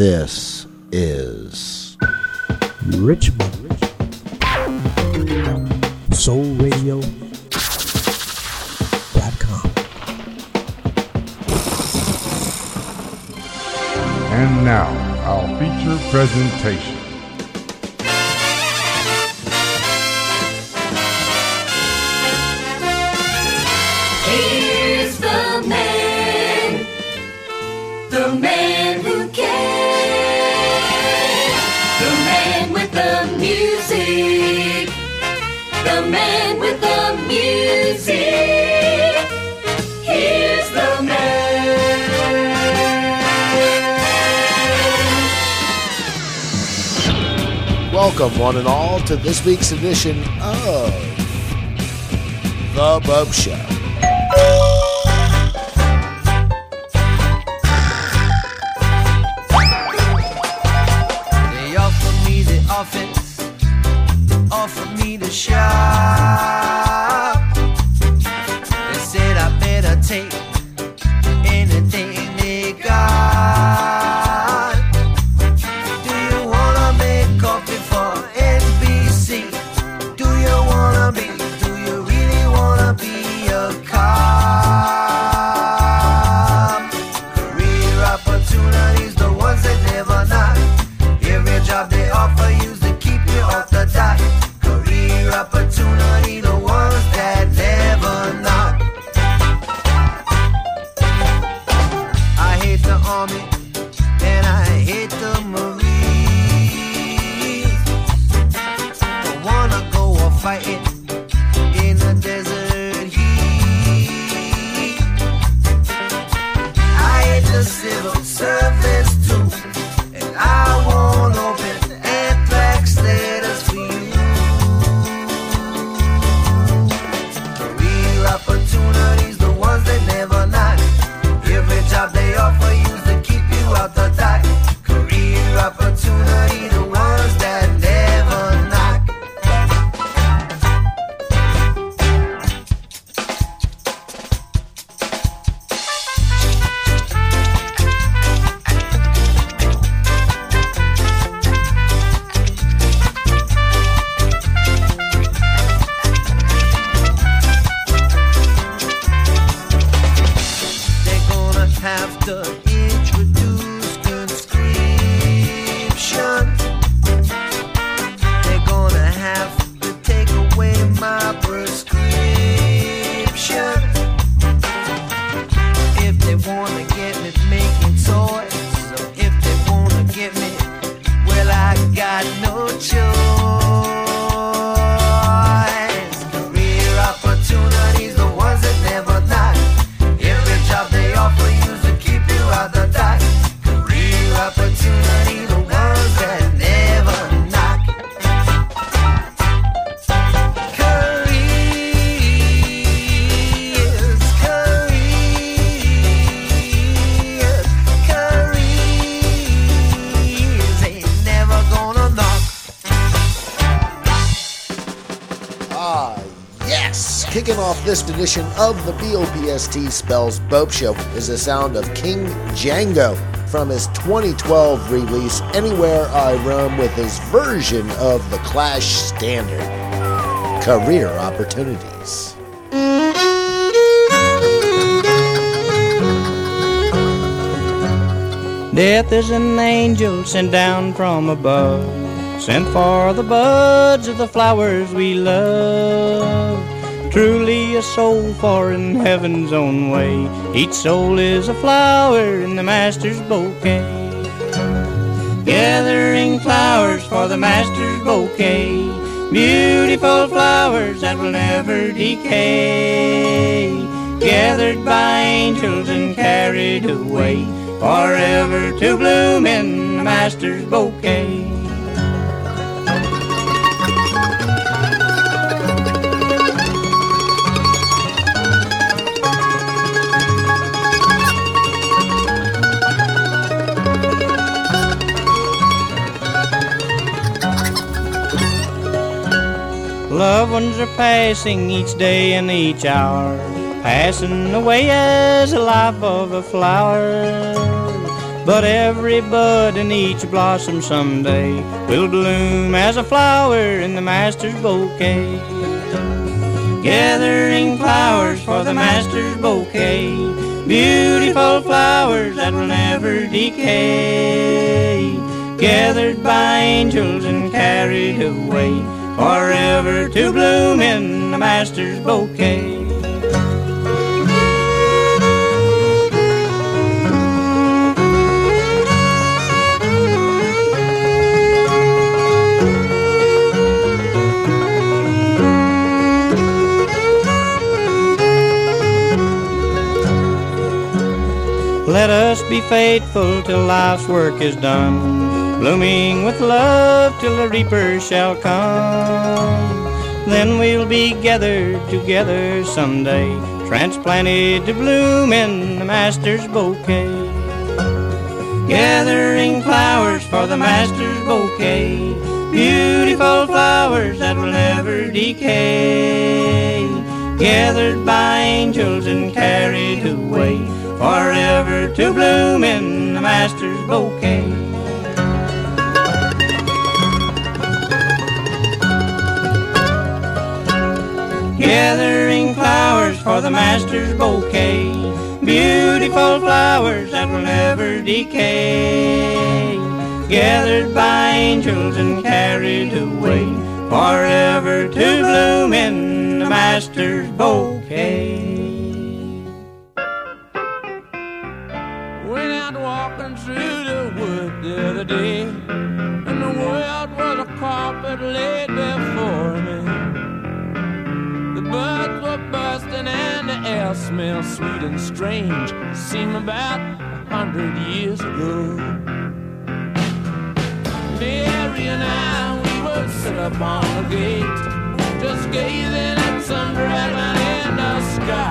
This is Richmond Soul Radio. And now, our feature presentation. to this week's edition of The Bub Show. Ah, Kicking off this edition of the BOPST Spells Bope Show is the sound of King Django from his 2012 release Anywhere I Roam with his version of the Clash standard, Career Opportunities. Death is an angel sent down from above, sent for the buds of the flowers we love. Truly a soul far in heaven's own way. Each soul is a flower in the master's bouquet. Gathering flowers for the master's bouquet. Beautiful flowers that will never decay. Gathered by angels and carried away forever to bloom in the master's bouquet. Loved ones are passing each day and each hour, passing away as the life of a flower. But every bud and each blossom someday will bloom as a flower in the master's bouquet. Gathering flowers for the master's bouquet, beautiful flowers that will never decay. Gathered by angels and carried away forever to bloom in the master's bouquet. Let us be faithful till life's work is done, blooming with love till the reaper shall come. Then we'll be gathered together someday, transplanted to bloom in the master's bouquet. Gathering flowers for the master's bouquet, beautiful flowers that will never decay. Gathered by angels and carried away forever to bloom in the master's bouquet. Gathering flowers for the master's bouquet, beautiful flowers that will never decay. Gathered by angels and carried away forever to bloom in the master's bouquet. Went out walking through the wood the other day, and the world was a carpet laid before air smelled sweet and strange. Seemed about a hundred years ago. Mary and I, we would sit up on the gate, just gazing at some dragon in the sky.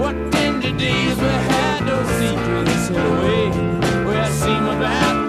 What tender days we had, those secrets hid away. Well, seem about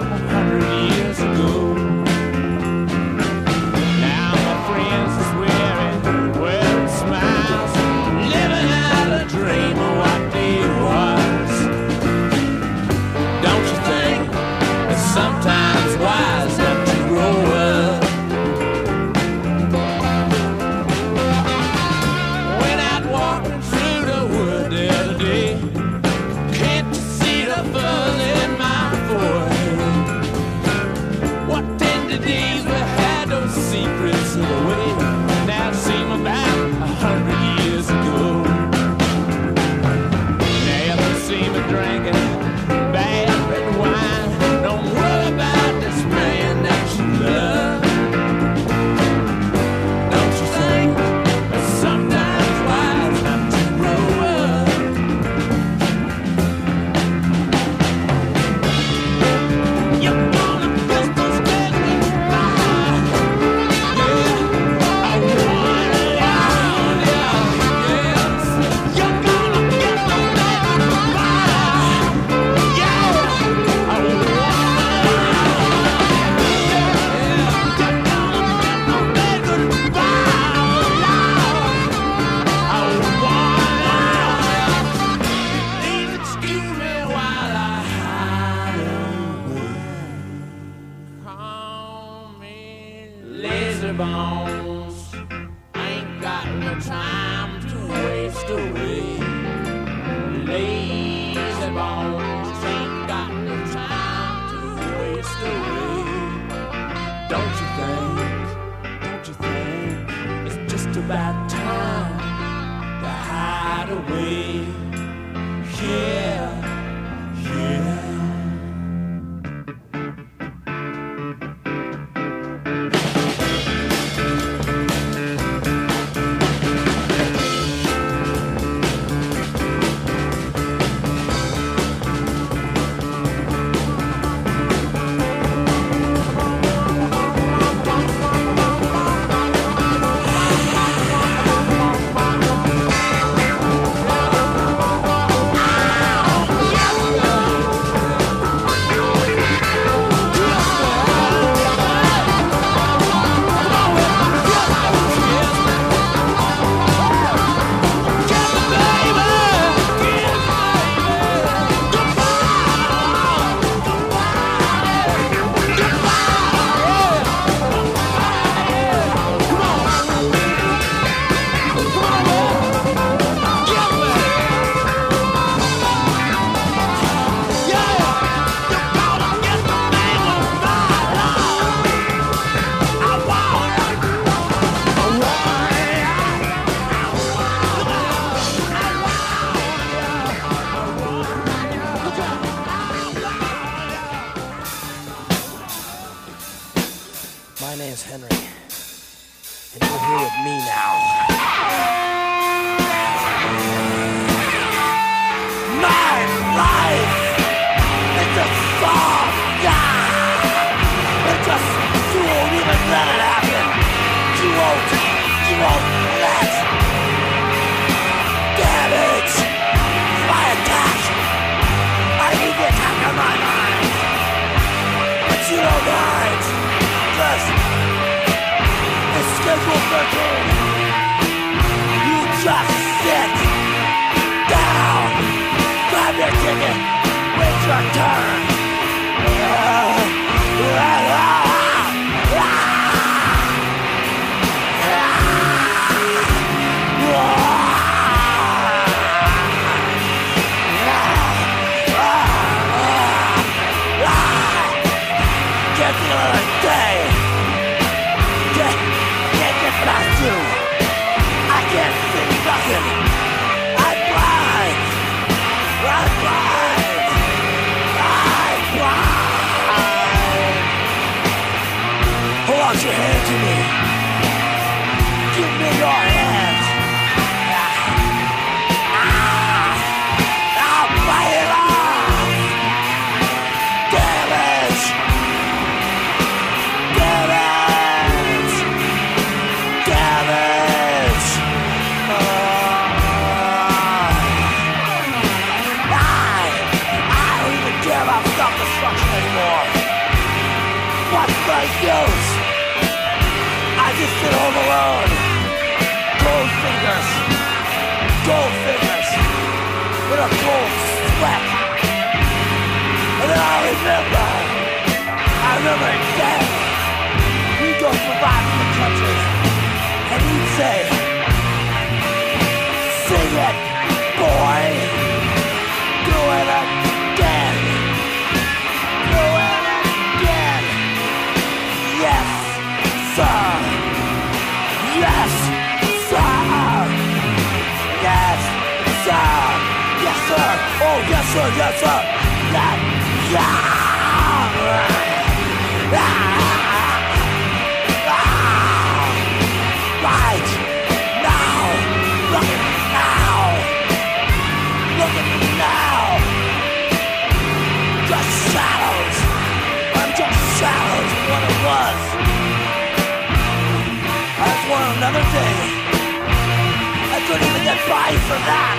get for that.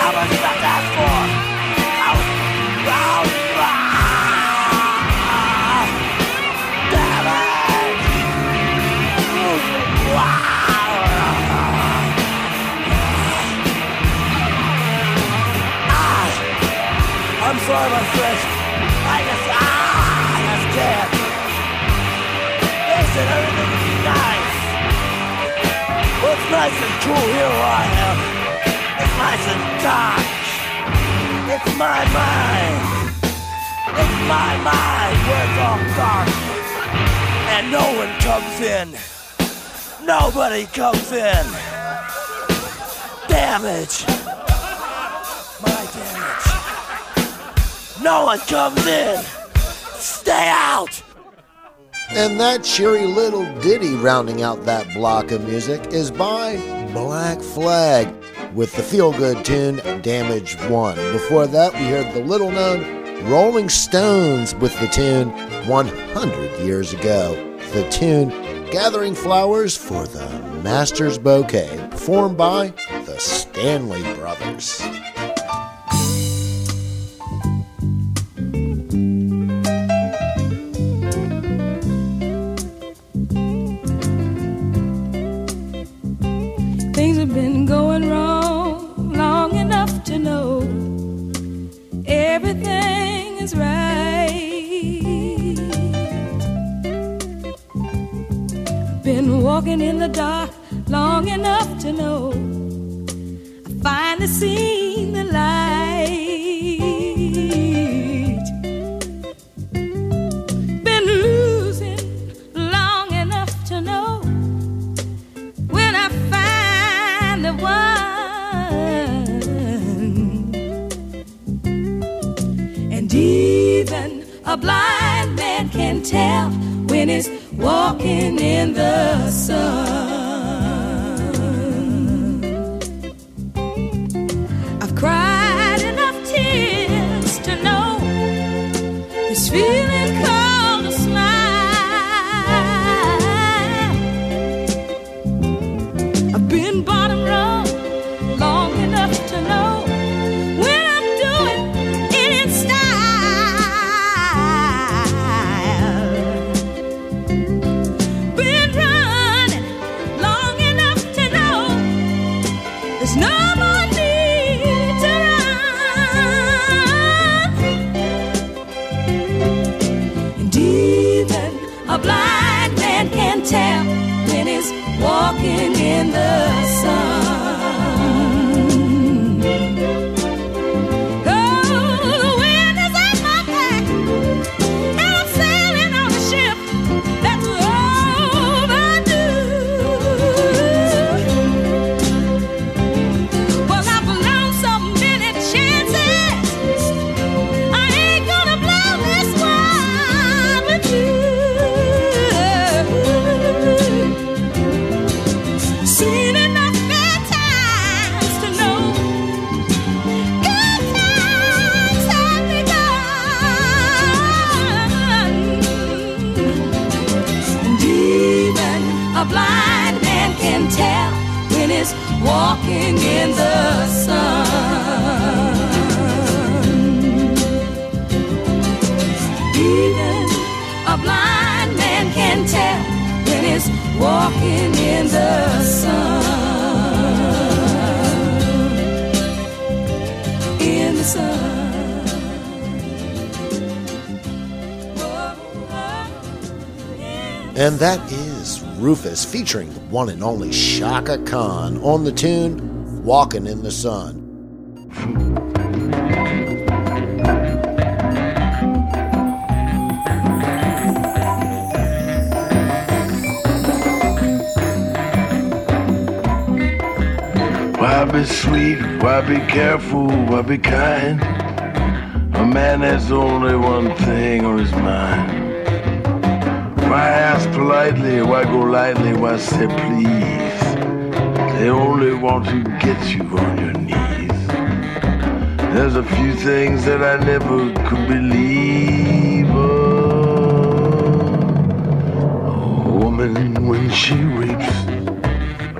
How much was not ask for. Ow, ow, ah, damn it. Wow. I'm sorry, my friend. Cool hero I am. It's nice and dark. It's my mind. It's my mind where it's all dark. And no one comes in. Nobody comes in. Damage. My damage. No one comes in. Stay out. And that cheery little ditty rounding out that block of music is by Black Flag with the feel good tune Damage One. Before that, we heard the little known Rolling Stones with the tune 100 Years Ago. The tune Gathering Flowers for the Master's Bouquet, performed by the Stanley Brothers. Everything is right. Been walking in the dark long enough to know I finally seen the he's walking in the sun. Even a blind man can tell when walking in the sun. In the sun. Oh, oh, oh, and that is Rufus featuring the one and only Chaka Khan on the tune Walking in the Sun. Why be sweet? Why be careful? Why be kind? A man has only one thing on his mind. Why ask politely? Why go lightly? Why say please? They only want to get you on your knees. There's a few things that I never could believe. Oh, a woman when she rapes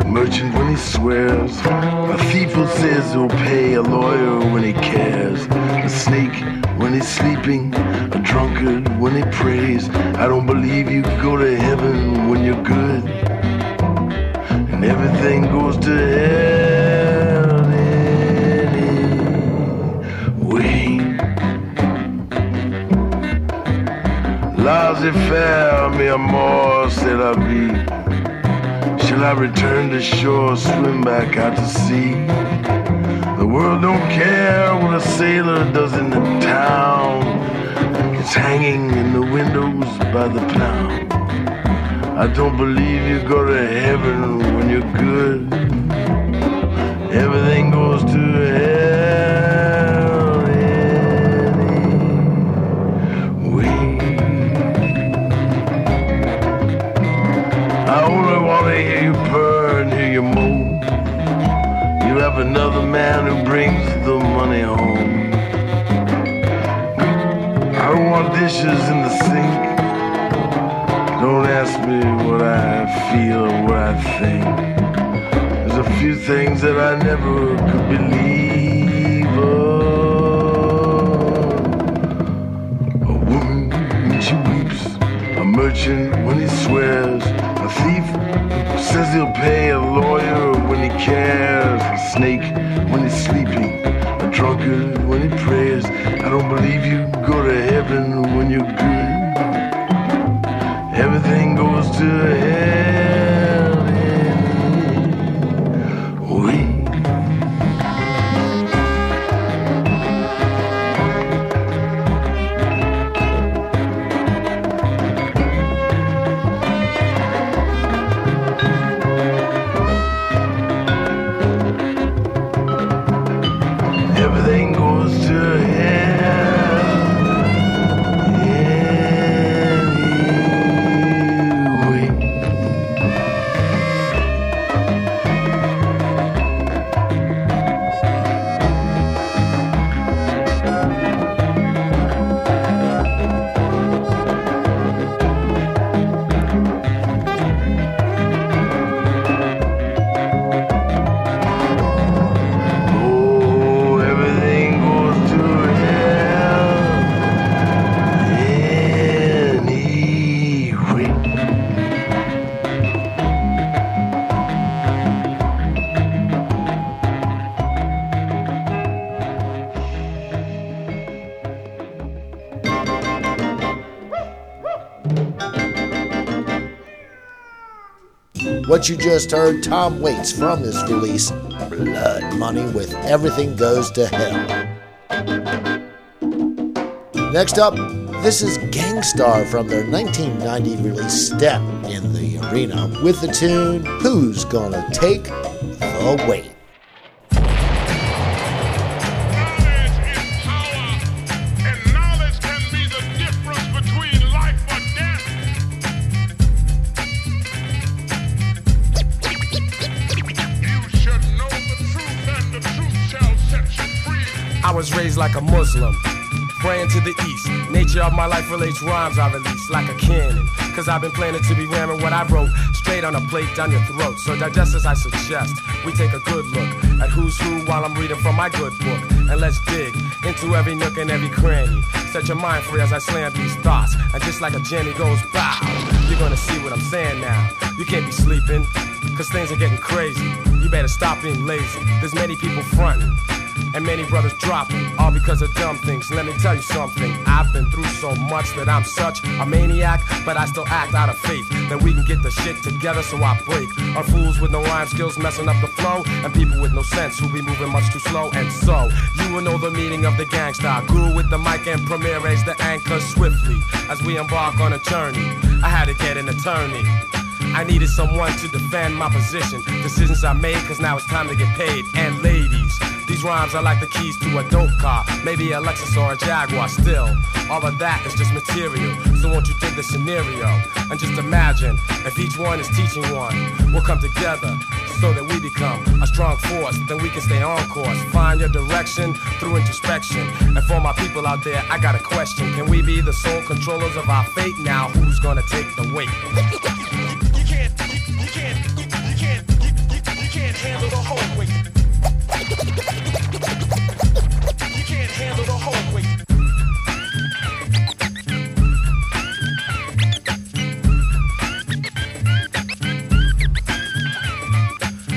a merchant when he swears, a thief who says he'll pay, a lawyer when he cares, a snake when he's sleeping, drunkard when he prays. I don't believe you go to heaven when you're good, and everything goes to hell anyway. Laissez faire, mi amor, c'est la vie. till I return to shore, swim back out to sea. The world don't care what a sailor does in the town. It's hanging in the windows by the pound. I don't believe you go to heaven when you're good. Everything goes to hell anyway. I only want to hear you purr and hear you moan. You have another man who brings the dishes in the sink. Don't ask me what I feel or what I think. There's a few things that I never could believe of. A woman when she weeps, a merchant when he swears, a thief who says he'll pay a lawyer when he cares, a snake when he's sleeping, a drunkard when he prays. I don't believe you heaven when you're good. Everything goes to hell What you just heard, Tom Waits from his release, Blood Money with Everything Goes to Hell. Next up, this is Gang Starr from their 1990 release Step in the Arena with the tune Who's Gonna Take the Weight? Like a Muslim, praying to the east. Nature of my life relates rhymes I release like a cannon. Cause I've been planning to be ramming what I wrote straight on a plate down your throat. So digest as I suggest. We take a good look at who's who while I'm reading from my good book. And let's dig into every nook and every cranny. Set your mind free as I slam these thoughts. And just like a Jenny goes bow, you're gonna see what I'm saying now. You can't be sleeping, cause things are getting crazy. You better stop being lazy. There's many people fronting and many brothers dropping, all because of dumb things. Let me tell you something. I've been through so much that I'm such a maniac, but I still act out of faith that we can get the shit together. So I break on fools with no rhyme skills messing up the flow, and people with no sense who be moving much too slow. And so you will know the meaning of the gangsta. Guru with the mic and Premier raise the anchor swiftly as we embark on a journey. I had to get an attorney. I needed someone to defend my position. Decisions I made, cause now it's time to get paid. And ladies, these rhymes are like the keys to a dope car. Maybe a Lexus or a Jaguar. Still, all of that is just material. So won't you dig the scenario? And just imagine if each one is teaching one. We'll come together so that we become a strong force. Then we can stay on course. Find your direction through introspection. And for my people out there, I got a question. Can we be the sole controllers of our fate? Now, who's gonna take the weight? handle the whole weight. You can't handle the whole weight.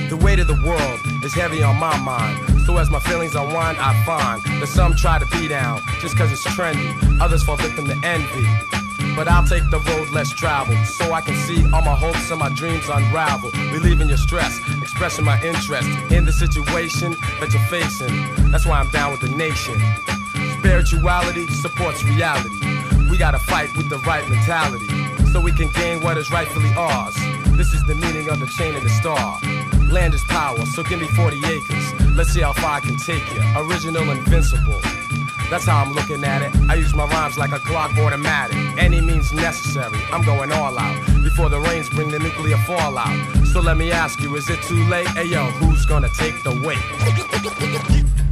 The weight of the world is heavy on my mind. So as my feelings unwind, I find that some try to be down just cause it's trendy. Others fall victim to envy. But I'll take the road less traveled so I can see all my hopes and my dreams unravel. Relieving your stress, expressing my interest in the situation that you're facing. That's why I'm down with the nation. Spirituality supports reality. We gotta fight with the right mentality so we can gain what is rightfully ours. This is the meaning of the chain and the star. Land is power, so give me 40 acres. Let's see how far I can take you. Original, invincible. That's how I'm looking at it. I use my rhymes like a Glock automatic. Any means necessary. I'm going all out before the rains bring the nuclear fallout. So let me ask you, is it too late? Hey yo, who's gonna take the weight?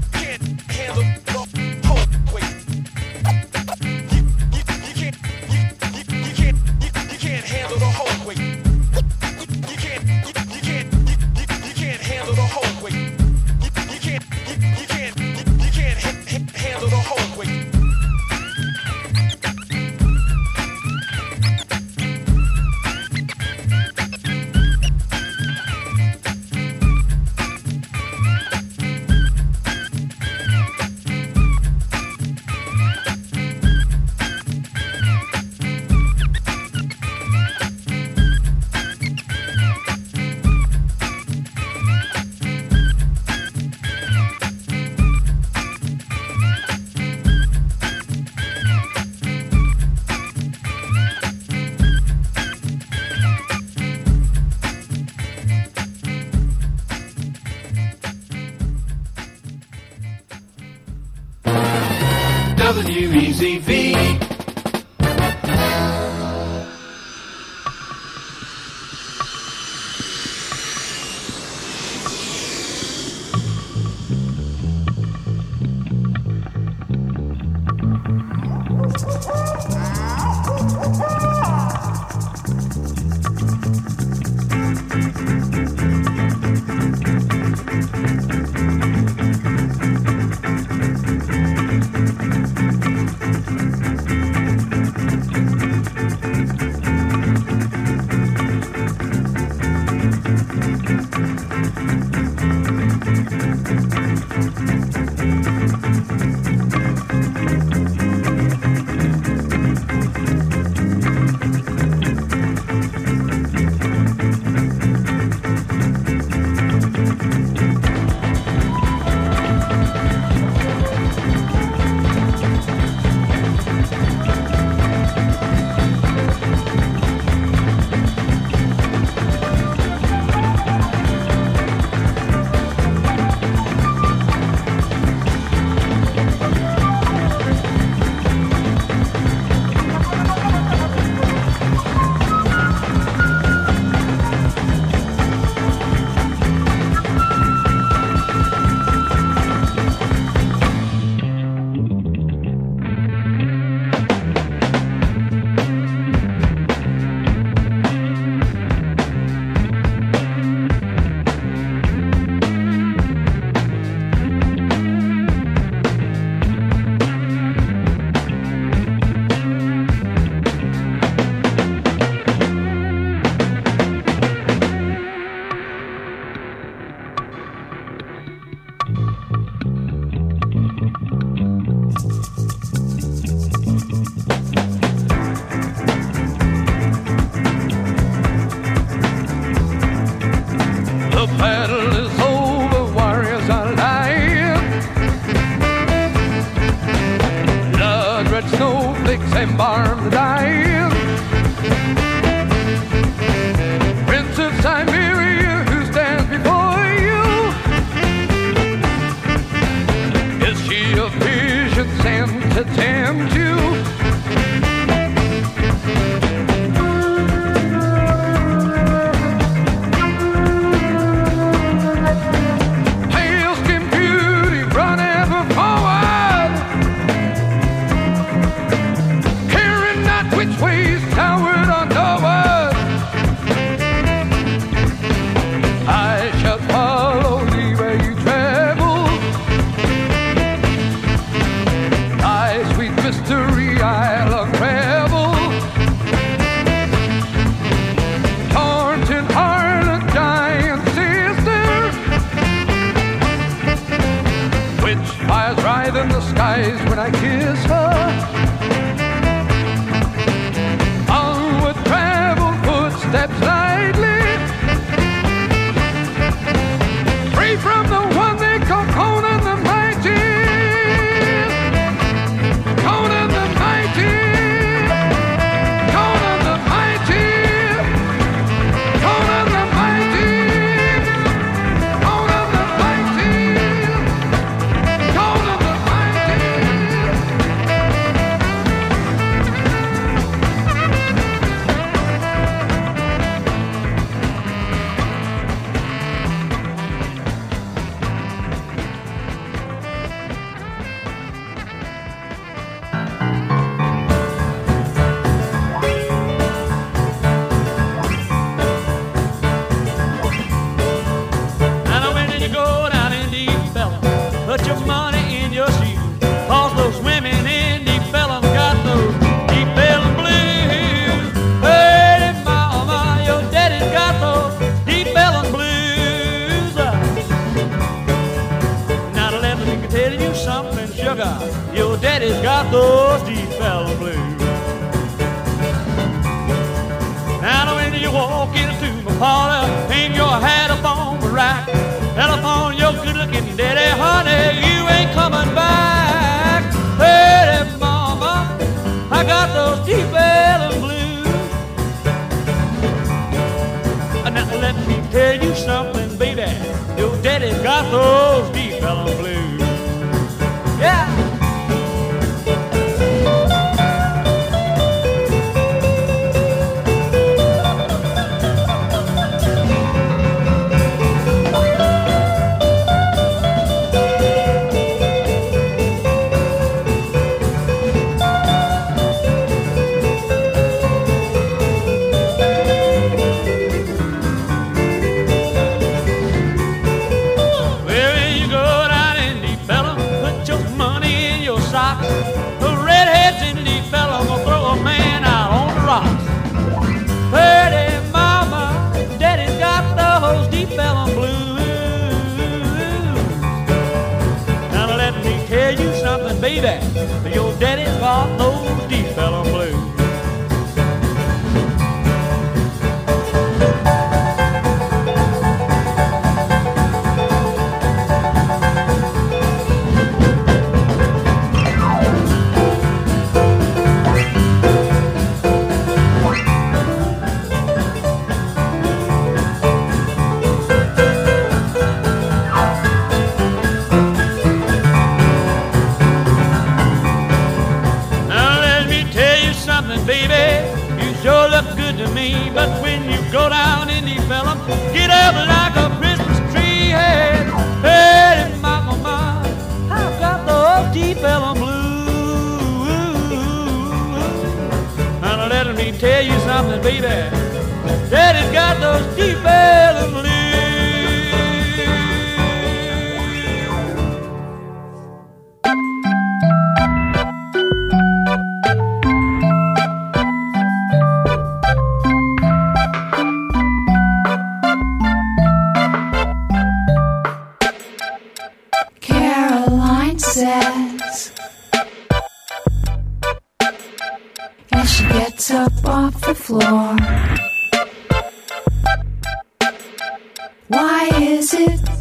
Why is it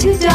to die.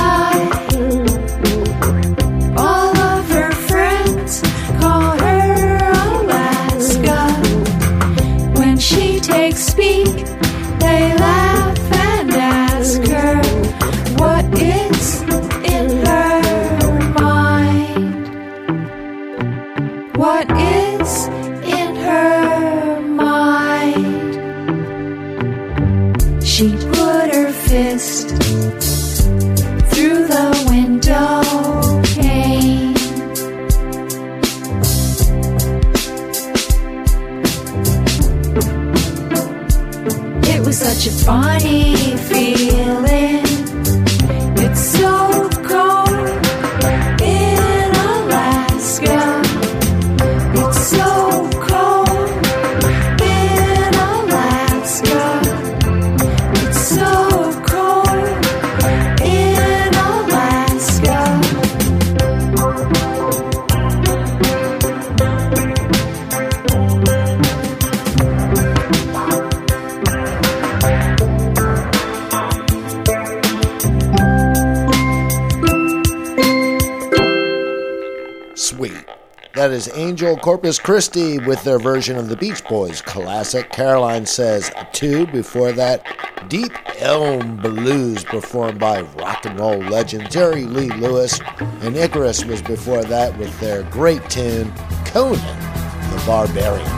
Corpus Christi with their version of the Beach Boys classic Caroline Says 2. Before that, Deep Elem Blues performed by rock and roll legend Jerry Lee Lewis. And Icarus was before that with their great tune Conan the Barbarian.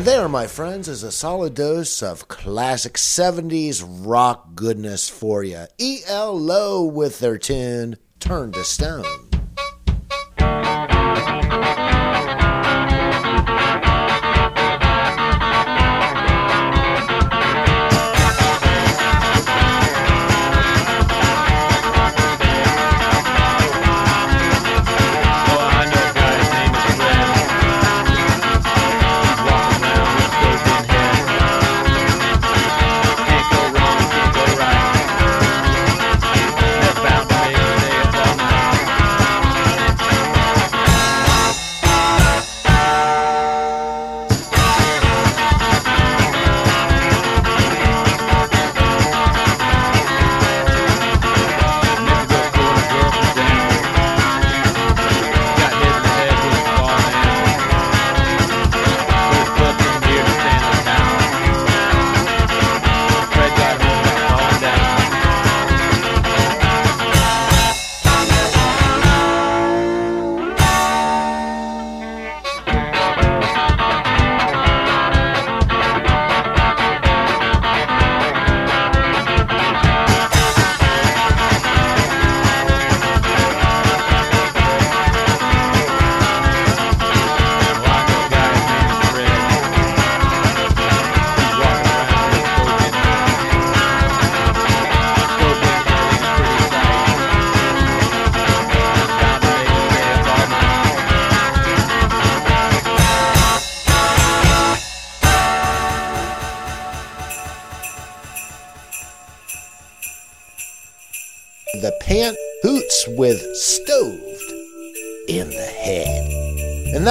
And there, my friends, is a solid dose of classic 70s rock goodness for you. E.L.O. with their tune Turn to Stone.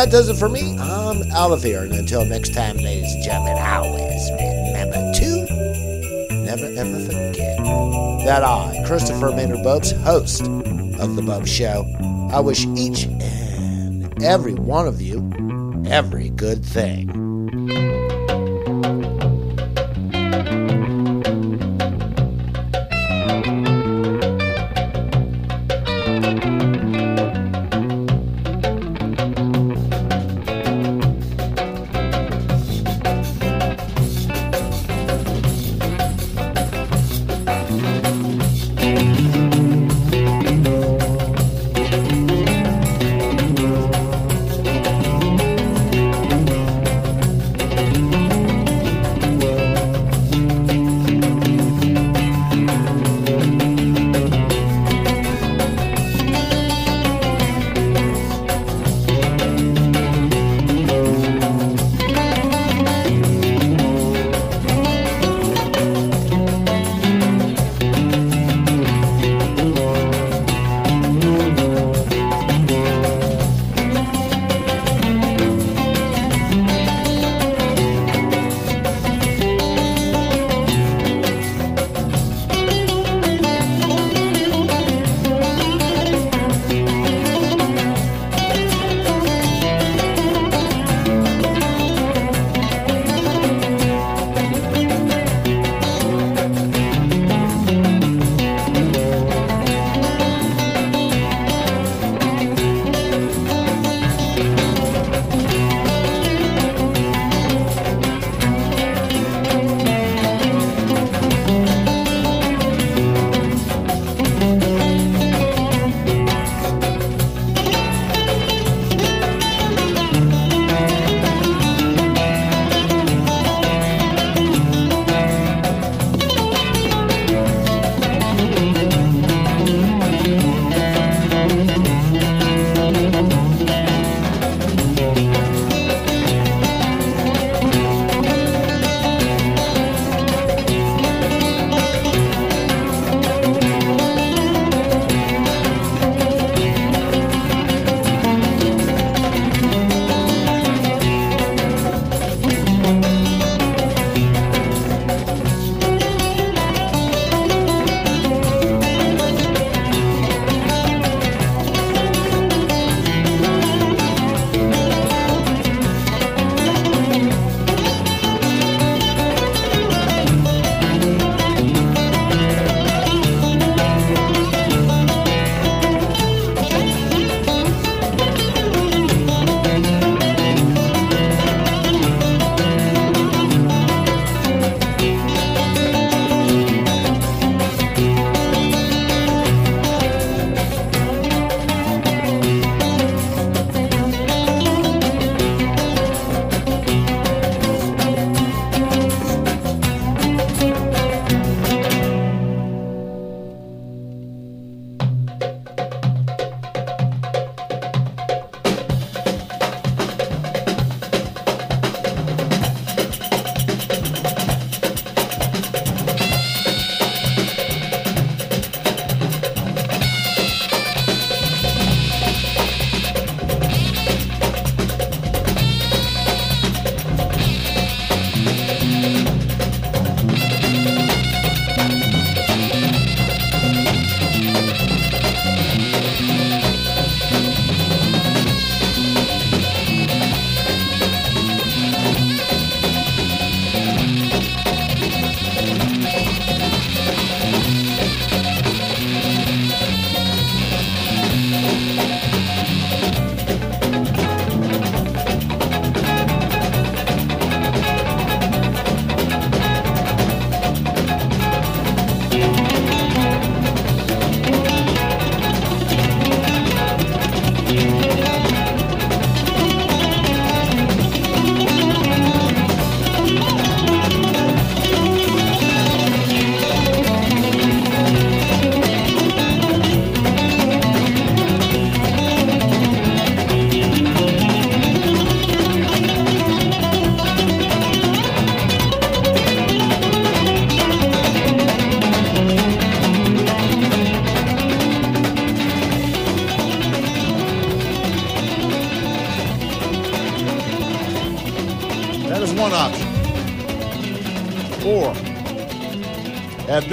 That does it for me. I'm out of here. And until next time, ladies and gentlemen, always remember to never ever forget that I, Christopher Maynard Bopst, host of The Bopst Show, I wish each and every one of you every good thing.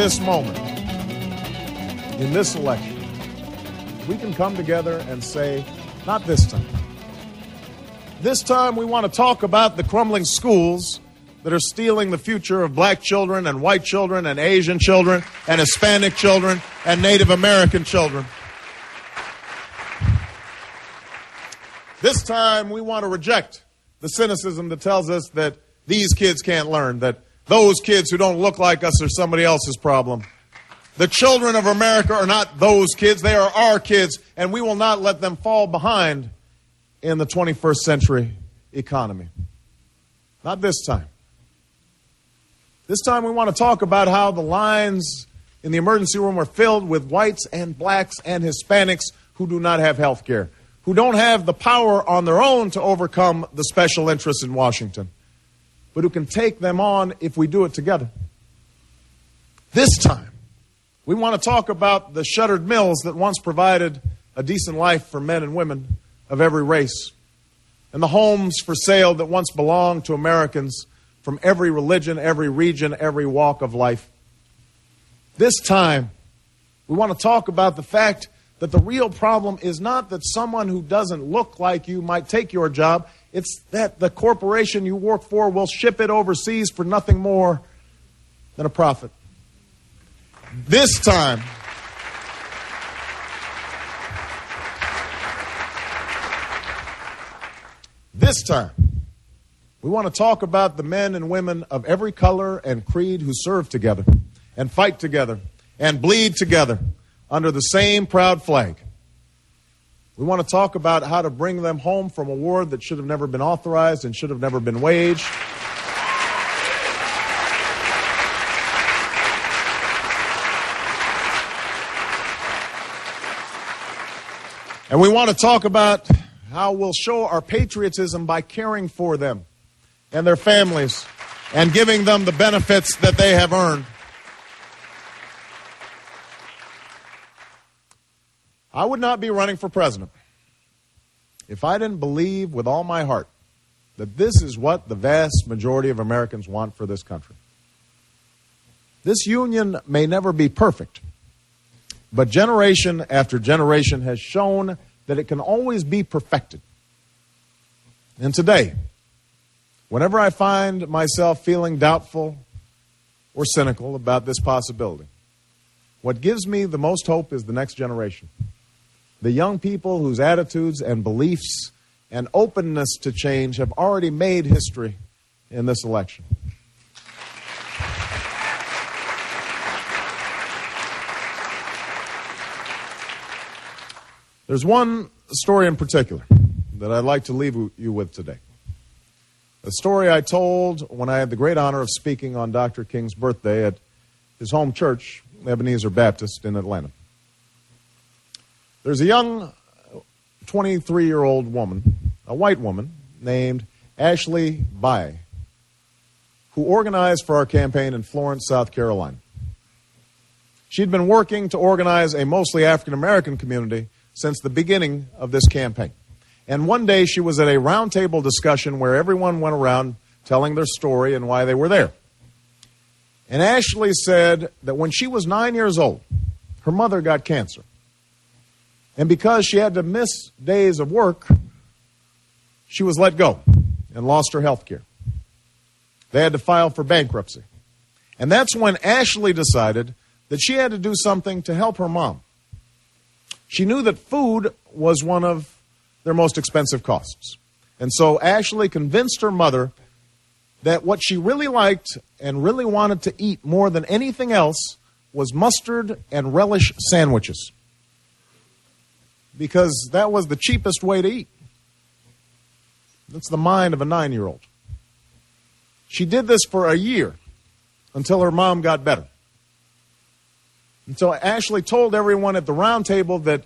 This moment, in this election, we can come together and say, not this time. This time, we want to talk about the crumbling schools that are stealing the future of black children and white children and Asian children and Hispanic children and Native American children. This time, we want to reject the cynicism that tells us that these kids can't learn, that those kids who don't look like us are somebody else's problem. The children of America are not those kids, they are our kids, and we will not let them fall behind in the 21st century economy. Not this time. This time we want to talk about how the lines in the emergency room are filled with whites and blacks and Hispanics who do not have health care, who don't have the power on their own to overcome the special interests in Washington, but who can take them on if we do it together. This time, we want to talk about the shuttered mills that once provided a decent life for men and women of every race, and the homes for sale that once belonged to Americans from every religion, every region, every walk of life. This time, we want to talk about the fact that the real problem is not that someone who doesn't look like you might take your job, it's that the corporation you work for will ship it overseas for nothing more than a profit. This time, this time, we want to talk about the men and women of every color and creed who serve together and fight together and bleed together under the same proud flag. We want to talk about how to bring them home from a war that should have never been authorized and should have never been waged. And we want to talk about how we'll show our patriotism by caring for them and their families and giving them the benefits that they have earned. I would not be running for president if I didn't believe with all my heart that this is what the vast majority of Americans want for this country. This union may never be perfect, but generation after generation has shown that it can always be perfected. And today, whenever I find myself feeling doubtful or cynical about this possibility, what gives me the most hope is the next generation. The young people whose attitudes and beliefs and openness to change have already made history in this election. There's one story in particular that I'd like to leave you with today. A story I told when I had the great honor of speaking on Dr. King's birthday at his home church, Ebenezer Baptist in Atlanta. There's a young 23 year old woman, a white woman, named Ashley Baia, who organized for our campaign in Florence, South Carolina. She'd been working to organize a mostly African American community since the beginning of this campaign. And one day she was at a roundtable discussion where everyone went around telling their story and why they were there. And Ashley said that when she was nine years old, her mother got cancer. And because she had to miss days of work, she was let go and lost her health care. They had to file for bankruptcy. And that's when Ashley decided that she had to do something to help her mom. She knew that food was one of their most expensive costs. And so Ashley convinced her mother that what she really liked and really wanted to eat more than anything else was mustard and relish sandwiches. Because that was the cheapest way to eat. That's the mind of a nine year old. She did this for a year until her mom got better. And so Ashley told everyone at the roundtable that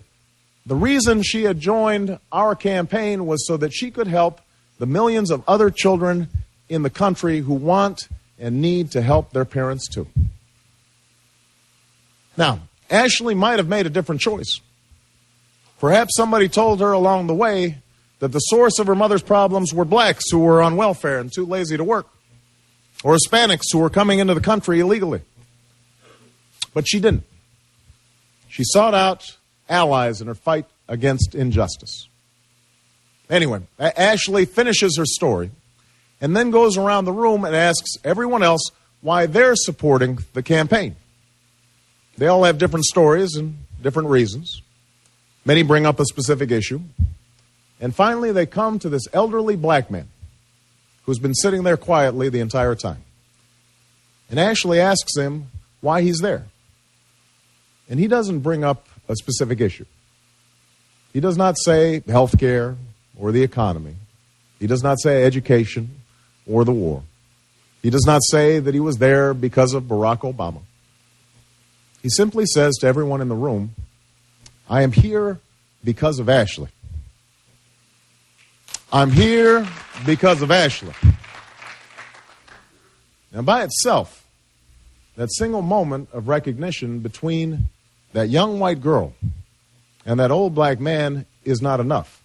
the reason she had joined our campaign was so that she could help the millions of other children in the country who want and need to help their parents too. Now, Ashley might have made a different choice. Perhaps somebody told her along the way that the source of her mother's problems were blacks who were on welfare and too lazy to work, or Hispanics who were coming into the country illegally. But she didn't. She sought out allies in her fight against injustice. Anyway, Ashley finishes her story and then goes around the room and asks everyone else why they're supporting the campaign. They all have different stories and different reasons. Many bring up a specific issue. And finally, they come to this elderly black man who's been sitting there quietly the entire time. And Ashley asks him why he's there. And he doesn't bring up a specific issue. He does not say health care or the economy. He does not say education or the war. He does not say that he was there because of Barack Obama. He simply says to everyone in the room, I am here because of Ashley. I'm here because of Ashley. Now, by itself, that single moment of recognition between that young white girl and that old black man is not enough.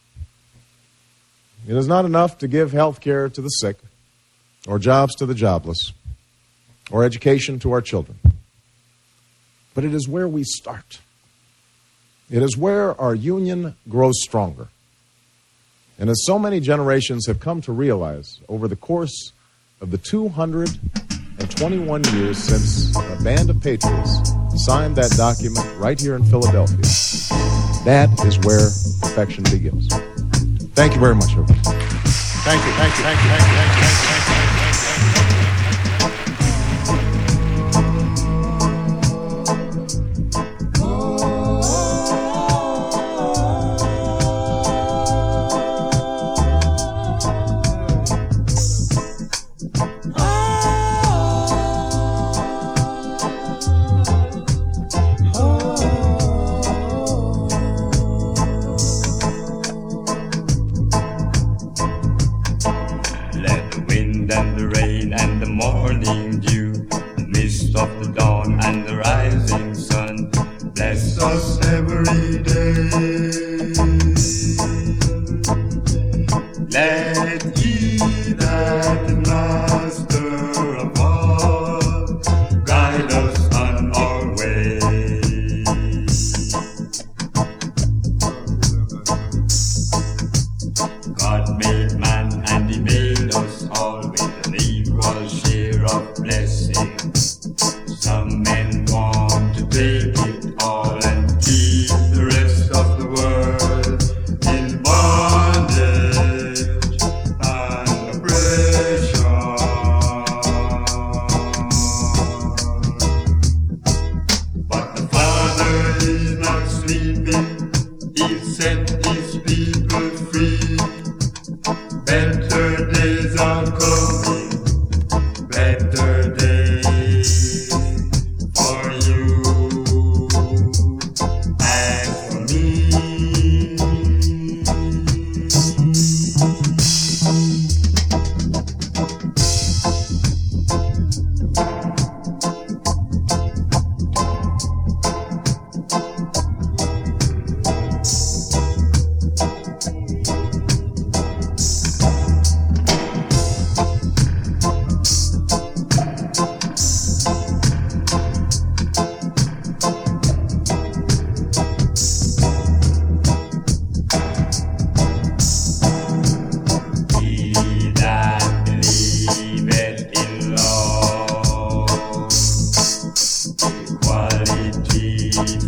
It is not enough to give health care to the sick, or jobs to the jobless, or education to our children. But it is where we start. It is where our union grows stronger. And as so many generations have come to realize over the course of the 221 years since a band of patriots signed that document right here in Philadelphia, that is where perfection begins. Thank you very much, everybody. Thank you, thank you, thank you, thank you, thank you, thank you, thank you. Let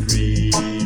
freedom.